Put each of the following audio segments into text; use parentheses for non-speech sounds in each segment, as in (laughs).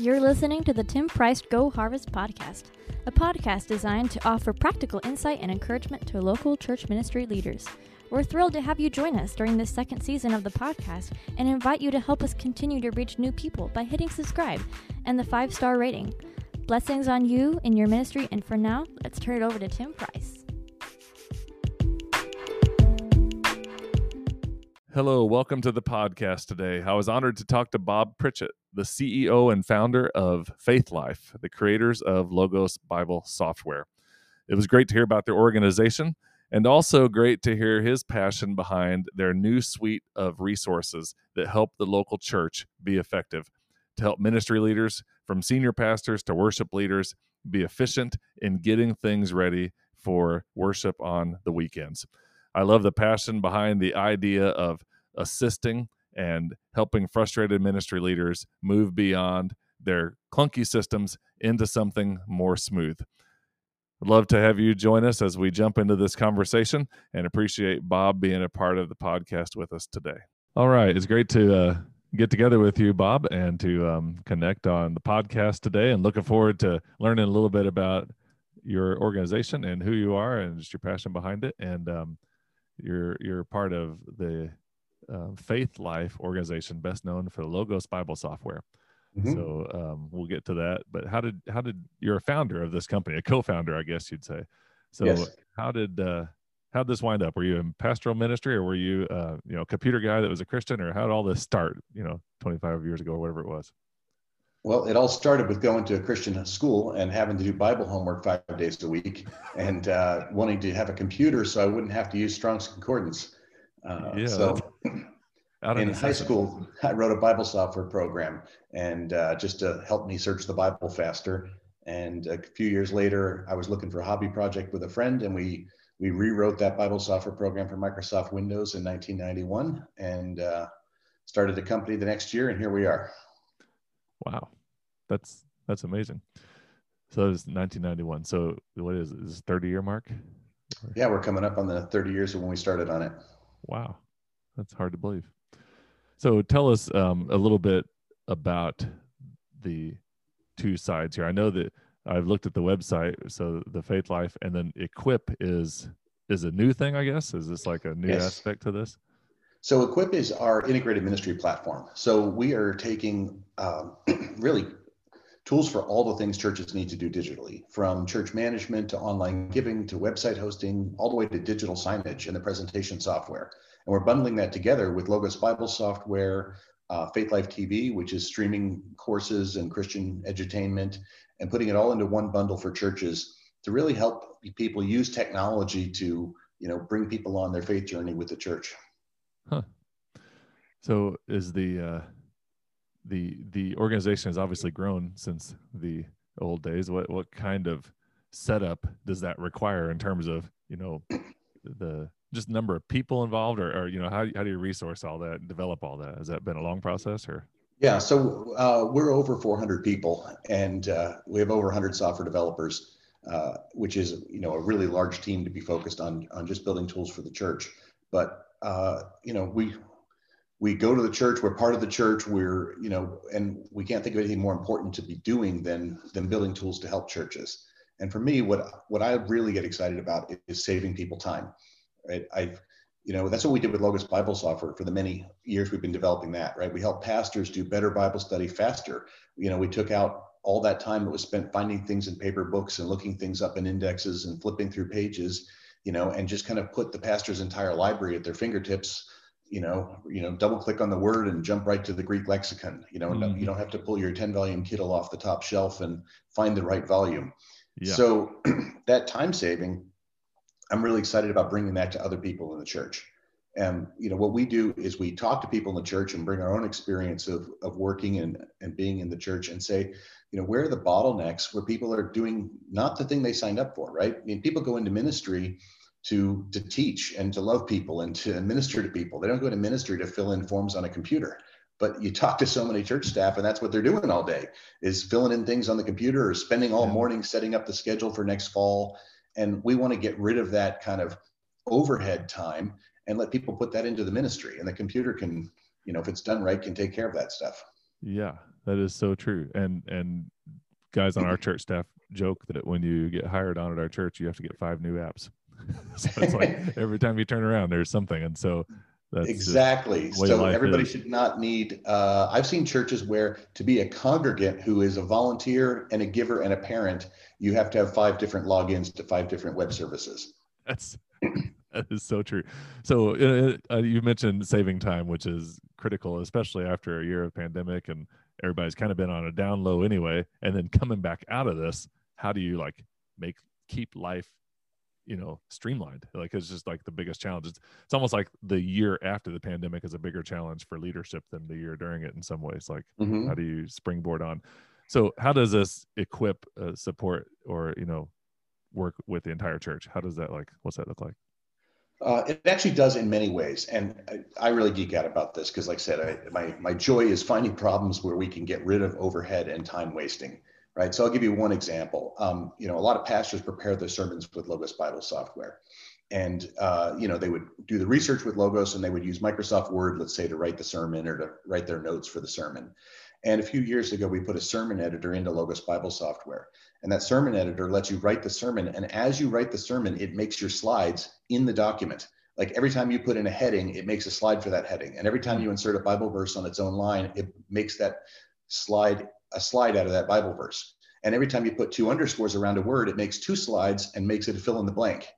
You're listening to the Tim Price Go Harvest podcast, a podcast designed to offer practical insight and encouragement to local church ministry leaders. We're thrilled to have you join us during this second season of the podcast and invite you to help us continue to reach new people by hitting subscribe and the five star rating. Blessings on you in your ministry, and for now, let's turn it over to Tim Price. Hello, welcome to the podcast today. I was honored to talk to Bob Pritchett, the CEO and founder of Faithlife, the creators of Logos Bible software. It was great to hear about their organization and also great to hear his passion behind their new suite of resources that help the local church be effective, to help ministry leaders, from senior pastors to worship leaders, be efficient in getting things ready for worship on the weekends. I love the passion behind the idea of assisting and helping frustrated ministry leaders move beyond their clunky systems into something more smooth. I'd love to have you join us as we jump into this conversation and appreciate Bob being a part of the podcast with us today. All right. It's great to uh, get together with you, Bob, and to um, connect on the podcast today. And looking forward to learning a little bit about your organization and who you are and just your passion behind it. And um, you're you're part of the uh, Faithlife organization, best known for Logos Bible software. Mm-hmm. So um, we'll get to that. But how did how did you're a founder of this company, a co-founder, I guess you'd say. So yes. how did uh, how did this wind up? Were you in pastoral ministry, or were you uh, you know computer guy that was a Christian, or how did all this start? You know, 25 years ago, or whatever it was. Well, it all started with going to a Christian school and having to do Bible homework five days a week, and uh, wanting to have a computer so I wouldn't have to use Strong's Concordance. Uh, yeah, so (laughs) in high school, I wrote a Bible software program, and uh, just to help me search the Bible faster. And a few years later, I was looking for a hobby project with a friend, and we we rewrote that Bible software program for Microsoft Windows in 1991, and uh, started a company the next year, and here we are. Wow, that's that's amazing. So it was 1991. So what is it? Is 30 year mark? Yeah, we're coming up on the 30 years of when we started on it. Wow, that's hard to believe. So tell us um, a little bit about the two sides here. I know that I've looked at the website, so the Faithlife, and then Equip is is a new thing. I guess is this like a new yes. aspect to this? So Equip is our integrated ministry platform. So we are taking um, (clears throat) really tools for all the things churches need to do digitally, from church management to online giving to website hosting, all the way to digital signage and the presentation software. And we're bundling that together with Logos Bible software, uh, Faithlife TV, which is streaming courses and Christian edutainment, and putting it all into one bundle for churches to really help people use technology to, you know, bring people on their faith journey with the church. Huh. So is the uh, the the organization has obviously grown since the old days. What what kind of setup does that require in terms of you know the just number of people involved or, or you know how, how do you resource all that and develop all that has that been a long process or yeah so uh, we're over 400 people and uh, we have over 100 software developers uh, which is you know a really large team to be focused on on just building tools for the church but uh, you know, we we go to the church. We're part of the church. We're you know, and we can't think of anything more important to be doing than than building tools to help churches. And for me, what what I really get excited about is saving people time. Right? I've you know that's what we did with Logos Bible software for the many years we've been developing that. Right? We help pastors do better Bible study faster. You know, we took out all that time that was spent finding things in paper books and looking things up in indexes and flipping through pages you know, and just kind of put the pastor's entire library at their fingertips, you know, you know, double click on the word and jump right to the Greek lexicon. You know, mm-hmm. you don't have to pull your 10 volume Kittel off the top shelf and find the right volume. Yeah. So (clears throat) that time saving, I'm really excited about bringing that to other people in the church. And you know what we do is we talk to people in the church and bring our own experience of, of working and, and being in the church and say, you know, where are the bottlenecks where people are doing not the thing they signed up for, right? I mean, people go into ministry to to teach and to love people and to minister to people. They don't go into ministry to fill in forms on a computer. But you talk to so many church staff, and that's what they're doing all day is filling in things on the computer or spending all morning setting up the schedule for next fall. And we want to get rid of that kind of overhead time and let people put that into the ministry. And the computer can, you know, if it's done right, can take care of that stuff. Yeah, that is so true. And and guys on our (laughs) church staff joke that when you get hired on at our church, you have to get five new apps. (laughs) so it's like (laughs) every time you turn around, there's something. And so that's exactly. So everybody is. should not need. Uh, I've seen churches where to be a congregant who is a volunteer and a giver and a parent, you have to have five different logins to five different web services. That's that is so true. So uh, uh, you mentioned saving time, which is critical, especially after a year of pandemic and everybody's kind of been on a down low anyway. And then coming back out of this, how do you like make keep life you know streamlined? Like it's just like the biggest challenge. It's, it's almost like the year after the pandemic is a bigger challenge for leadership than the year during it in some ways. Like mm-hmm. how do you springboard on? So how does this equip uh, support or you know work with the entire church? How does that like what's that look like uh, it actually does in many ways, and I, I really geek out about this because, like I said, I, my my joy is finding problems where we can get rid of overhead and time wasting right? So I'll give you one example. Um, you know, a lot of pastors prepare their sermons with Logos Bible software. And, uh, you know, they would do the research with Logos and they would use Microsoft Word, let's say, to write the sermon or to write their notes for the sermon. And a few years ago, we put a sermon editor into Logos Bible software. And that sermon editor lets you write the sermon. And as you write the sermon, it makes your slides in the document. Like every time you put in a heading, it makes a slide for that heading. And every time hmm. you insert a Bible verse on its own line, it makes that slide a slide out of that Bible verse. And every time you put two underscores around a word, it makes two slides and makes it a fill in the blank,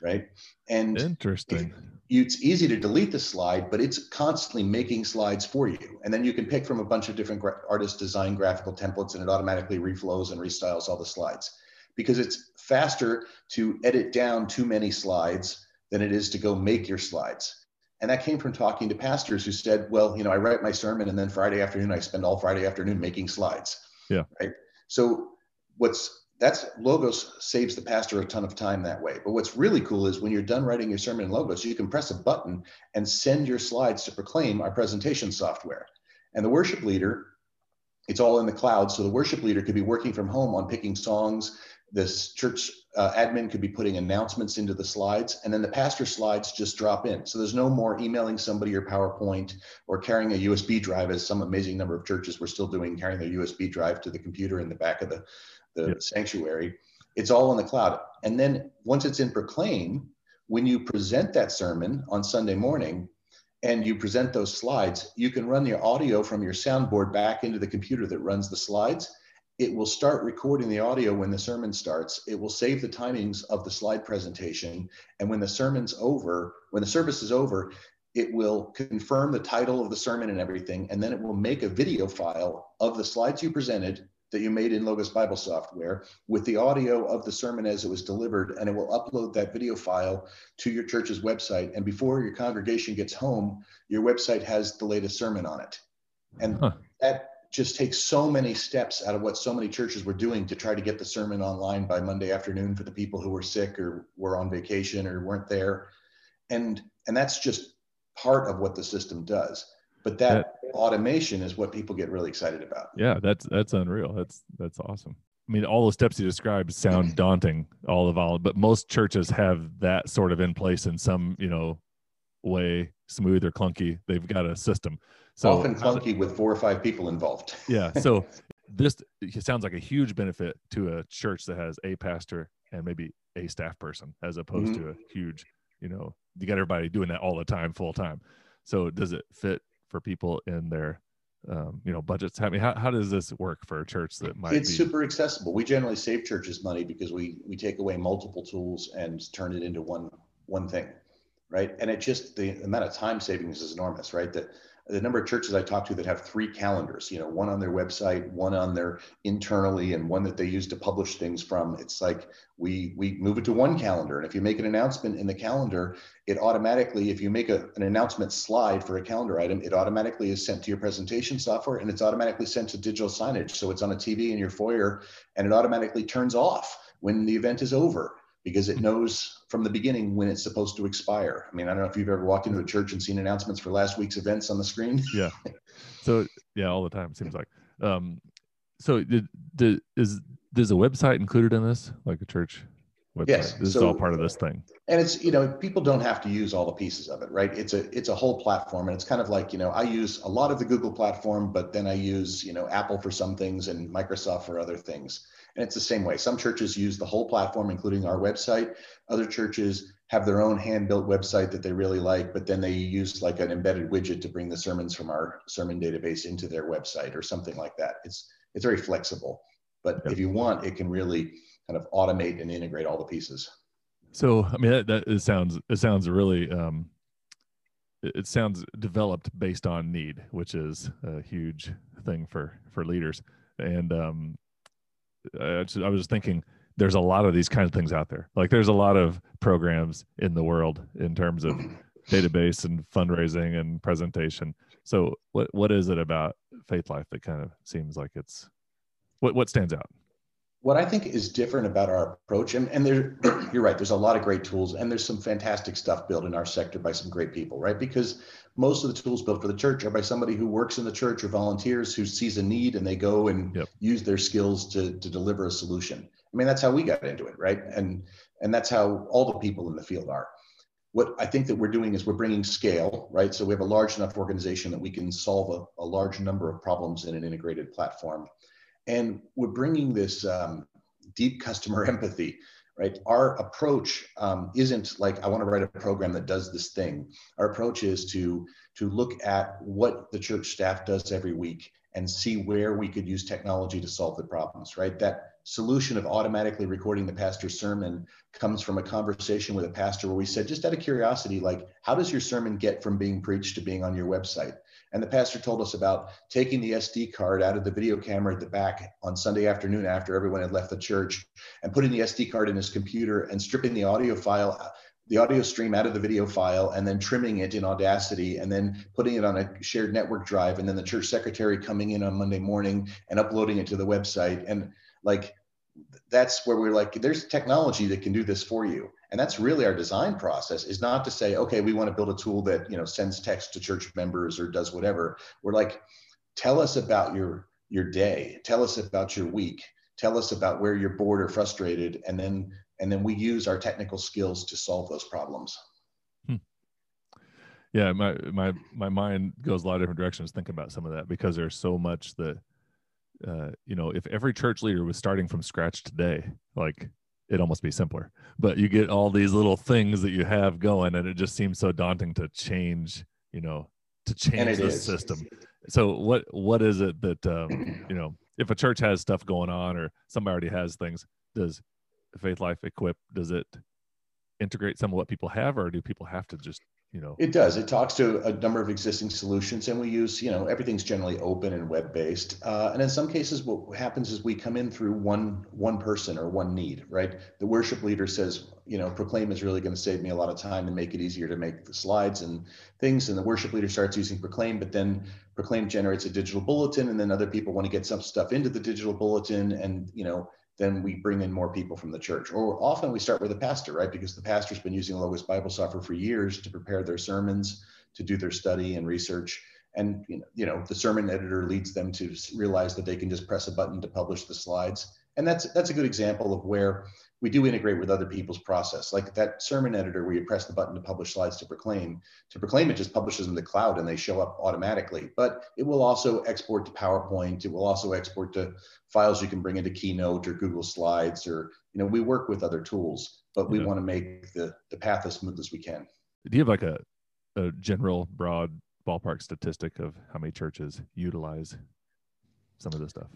right? And interesting. It's easy to delete the slide, but it's constantly making slides for you. And then you can pick from a bunch of different gra- artist design graphical templates and it automatically reflows and restyles all the slides because it's faster to edit down too many slides than it is to go make your slides. And that came from talking to pastors who said, well, you know, I write my sermon and then Friday afternoon, I spend all Friday afternoon making slides. Yeah. Right. So what's that's logos saves the pastor a ton of time that way. But what's really cool is when you're done writing your sermon in logos, you can press a button and send your slides to proclaim our presentation software. And the worship leader, it's all in the cloud. So the worship leader could be working from home on picking songs this church uh, admin could be putting announcements into the slides and then the pastor slides just drop in. So there's no more emailing somebody your powerpoint or carrying a usb drive as some amazing number of churches were still doing carrying their usb drive to the computer in the back of the, the yep. sanctuary. It's all in the cloud. And then once it's in proclaim when you present that sermon on sunday morning and you present those slides you can run your audio from your soundboard back into the computer that runs the slides it will start recording the audio when the sermon starts. It will save the timings of the slide presentation. And when the sermon's over, when the service is over, it will confirm the title of the sermon and everything. And then it will make a video file of the slides you presented that you made in Logos Bible software with the audio of the sermon as it was delivered. And it will upload that video file to your church's website. And before your congregation gets home, your website has the latest sermon on it. And huh. that just takes so many steps out of what so many churches were doing to try to get the sermon online by Monday afternoon for the people who were sick or were on vacation or weren't there. And and that's just part of what the system does. But that, that automation is what people get really excited about. Yeah, that's that's unreal. That's that's awesome. I mean, all the steps you described sound (clears throat) daunting, all of all, but most churches have that sort of in place in some, you know, way, smooth or clunky. They've got a system. So often clunky with four or five people involved. (laughs) yeah. So this sounds like a huge benefit to a church that has a pastor and maybe a staff person, as opposed mm-hmm. to a huge, you know, you got everybody doing that all the time, full time. So does it fit for people in their um, you know budgets I mean, how, how does this work for a church that might it's be... super accessible we generally save churches money because we we take away multiple tools and turn it into one one thing right? And it just the amount of time savings is enormous right? That the number of churches I talk to that have three calendars, you know, one on their website, one on their internally, and one that they use to publish things from. It's like we we move it to one calendar, and if you make an announcement in the calendar, it automatically, if you make a, an announcement slide for a calendar item, it automatically is sent to your presentation software, and it's automatically sent to digital signage, so it's on a TV in your foyer, and it automatically turns off when the event is over because it knows from the beginning when it's supposed to expire. I mean, I don't know if you've ever walked into a church and seen announcements for last week's events on the screen. (laughs) yeah. So yeah, all the time seems like. Um, so did, did is there's a website included in this, like a church? website. Yes, this is all part of this thing. and it's you know people don't have to use all the pieces of it right it's a it's a whole platform and it's kind of like you know i use a lot of the google platform but then i use you know apple for some things and microsoft for other things and it's the same way some churches use the whole platform including our website other churches have their own hand built website that they really like but then they use like an embedded widget to bring the sermons from our sermon database into their website or something like that it's it's very flexible but Yep. if you want it can really kind of automate and integrate all the pieces So I mean that, that it sounds it sounds really um it, it sounds developed based on need, which is a huge thing for for leaders. And um I, I was just thinking there's a lot of these kind of things out there. Like there's a lot of programs in the world in terms of database and fundraising and presentation. So what what is it about Faithlife that kind of seems like it's what what stands out? What I think is different about our approach, and, and there, (clears throat) you're right, there's a lot of great tools, and there's some fantastic stuff built in our sector by some great people, right? Because most of the tools built for the church are by somebody who works in the church or volunteers who sees a need and they go and Yep. use their skills to, to deliver a solution. I mean, that's how we got into it, right? And and that's how all the people in the field are. What I think that we're doing is we're bringing scale, right? So we have a large enough organization that we can solve a, a large number of problems in an integrated platform and we're bringing this um, deep customer (laughs) empathy right? Our approach um, isn't like i want to write a program that does this thing. Our approach is to to look at what the church staff does every week and see where we could use technology to solve the problems right? That solution of automatically recording the pastor's sermon comes from a conversation with a pastor where we said just out of curiosity like how does your sermon get from being preached to being on your website and the pastor told us about taking the SD card out of the video camera at the back on Sunday afternoon after everyone had left the church and putting the SD card in his computer and stripping the audio file, the audio stream out of the video file and then trimming it in Audacity and then putting it on a shared network drive. And then the church secretary coming in on Monday morning and uploading it to the website. And like, that's where we're like, there's technology that can do this for you and that's really our design process is not to say okay we want to build a tool that you know sends text to church members or does whatever. We're like tell us about your your day. Tell us about your week. Tell us about where you're bored or frustrated and then and then we use our technical skills to solve those problems. Yeah my my my mind goes a lot of different directions thinking about some of that because there's so much that uh you know if every church leader was starting from scratch today like it'd almost be simpler but you get all these little things that you have going and it just seems so daunting to change you know to change the is. system so what what is it that um (clears throat) you know if a church has stuff going on or somebody already has things does faith life equip does it integrate some of what people have or do people have to just you know It does. It talks to a number of existing solutions, and we use, you know, everything's generally open and web based. Uh, and in some cases, what happens is we come in through one one person or one need, right? The worship leader says, you know, Proclaim is really going to save me a lot of time and make it easier to make the slides and things. And the worship leader starts using Proclaim, but then Proclaim generates a digital bulletin, and then other people want to get some stuff into the digital bulletin, and you know, then we bring in more people from the church. Or often we start with a pastor, right? Because the pastor's been using Logos Bible software for years to prepare their sermons, to do their study and research. And you know, you know, the sermon editor leads them to realize that they can just press a button to publish the slides. And that's that's a good example of where we do integrate with other people's process. Like that sermon editor where you press the button to publish slides to proclaim. To proclaim it just publishes them the cloud and they show up automatically. But it will also export to PowerPoint. It will also export to files you can bring into Keynote or Google Slides or you know we work with other tools, but we Yeah. want to make the the path as smooth as we can. do you have like a, a general broad ballpark statistic of how many churches utilize some of this stuff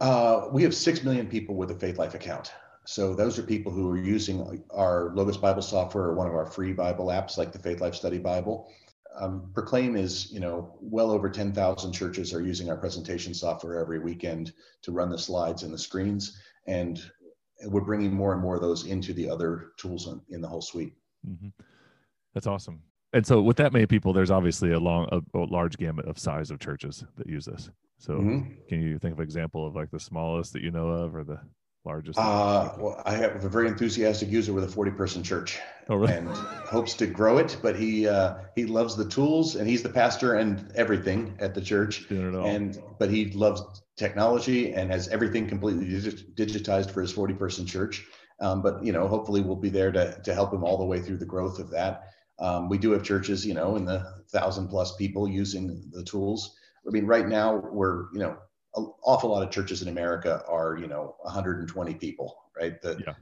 Uh, we have six million people with a Faithlife account. So those are people who are using our Logos Bible software or one of our free Bible apps like the Faithlife Study Bible. Um, Proclaim is, you know, well over 10,000 churches are using our presentation software every weekend to run the slides and the screens. And we're bringing more and more of those into the other tools in, in the whole suite. hmm that's awesome and so with that many people there's obviously a long a, a large gamut of size of churches that use this so Mhm. can you think of an example of like the smallest that you know of or the largest Uh, well, I have a very enthusiastic user with a 40 person church oh really and hopes to grow it, but he uh, he loves the tools and he's the pastor and everything at the church. doing it all And but he loves technology and has everything completely digitized for his 40 person church. Um, but you know, hopefully, we'll be there to to help him all the way through the growth of that. Um, we do have churches, you know, in the thousand plus people using the tools. I mean, right now we're, you know, an awful lot of churches in America are, you know, 120 people, right? The, yeah.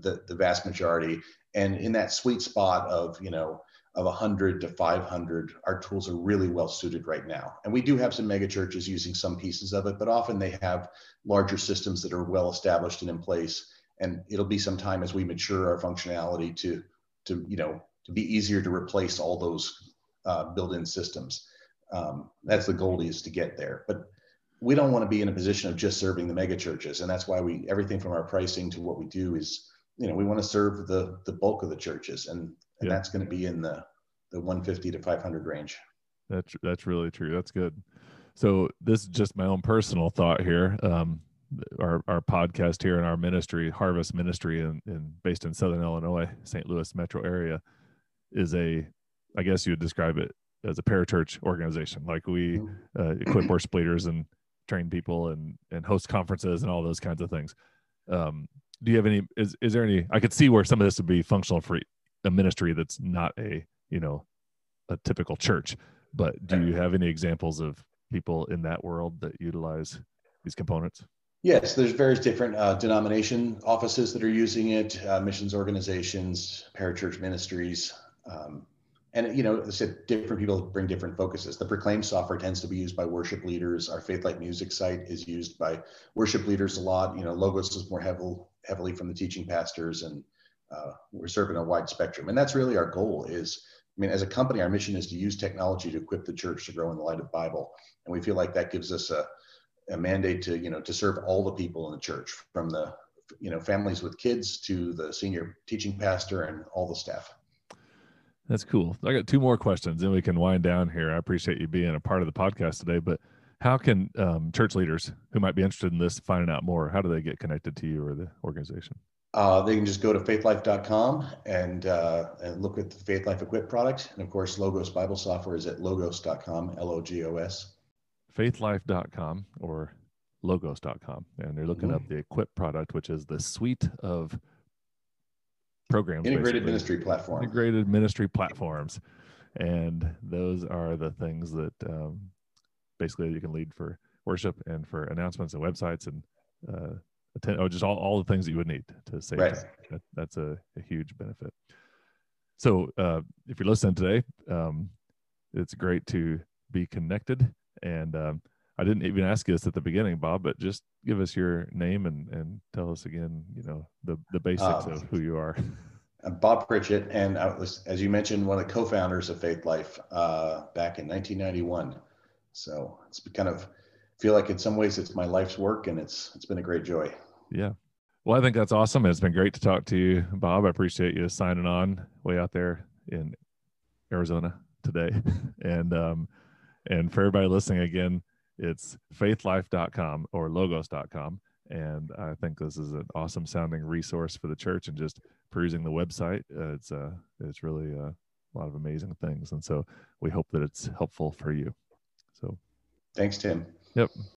the, the vast majority. And in that sweet spot of, you know, of 100 to 500, our tools are really well suited right now. And we do have some mega churches using some pieces of it, but often they have larger systems that are well established and in place. And it'll be some time as we mature our functionality to, to you know, to be easier to replace all those uh, built-in systems. Um, that's the goal is to get there. But we don't want to be in a position of just serving the mega churches, and that's why we everything from our pricing to what we do is, you know, we want to serve the the bulk of the churches, and, and yeah. that's going to be in the the 150 to 500 range. That's that's really true. That's good. So this is just my own personal thought here. Um, our our podcast here in our ministry, Harvest Ministry, in, in based in Southern Illinois, St. Louis metro area, is a, I guess you would describe it as a parachurch organization. Like we uh, equip worship leaders and train people and and host conferences and all those kinds of things. Um, do you have any? Is is there any? I could see where some of this would be functional for a ministry that's not a you know a typical church. But do you have any examples of people in that world that utilize these components? Yes, there's various different uh, denomination offices that are using it, uh, missions organizations, parachurch ministries, um, and you know, I said different people bring different focuses. The Proclaim software tends to be used by worship leaders. Our Faithlife Music site is used by worship leaders a lot. You know, Logos is more heavily heavily from the teaching pastors, and uh, we're serving a wide spectrum. And that's really our goal. Is I mean, as a company, our mission is to use technology to equip the church to grow in the light of the Bible, and we feel like that gives us a, a mandate to you know to serve all the people in the church, from the you know families with kids to the senior teaching pastor and all the staff. That's cool. I got two more questions, and we can wind down here. I appreciate you being a part of the podcast today. But how can um, church leaders who might be interested in this finding out more? How do they get connected to you or the organization? Uh, they can just go to faithlife.com and uh, and look at the Faithlife Equip product. And of course, Logos Bible Software is at logos.com, L O G O S. Faithlife.com or logos.com. And they're looking mm-hmm. up the Equip product, which is the suite of programs integrated ministry platform integrated ministry platforms. And those are the things that um, basically you can lead for worship and for announcements and websites and uh, attend, oh, just all, all the things that you would need to say right. that, that's a, a, huge benefit. So uh, if you're listening today um, it's great to be connected and um, I didn't even ask you this at the beginning, Bob, but just give us your name and, and tell us again, you know, the, the basics um, of who you are. (laughs) I'm Bob Pritchett, and I was, as you mentioned, one of the co-founders of Faithlife uh, back in 1991. So it's kind of feel like in some ways it's my life's work, and it's it's been a great joy. Yeah. Well, I think that's awesome. It's been great to talk to you, Bob. I appreciate you signing on way out there in Arizona today, (laughs) and um, and for everybody listening again it's faithlife.com or logos.com. And I think this is an awesome sounding resource for the church and just perusing the website. Uh, it's, uh, it's really uh, a lot of amazing things. And so we hope that it's helpful for you. So thanks, Tim. Yep.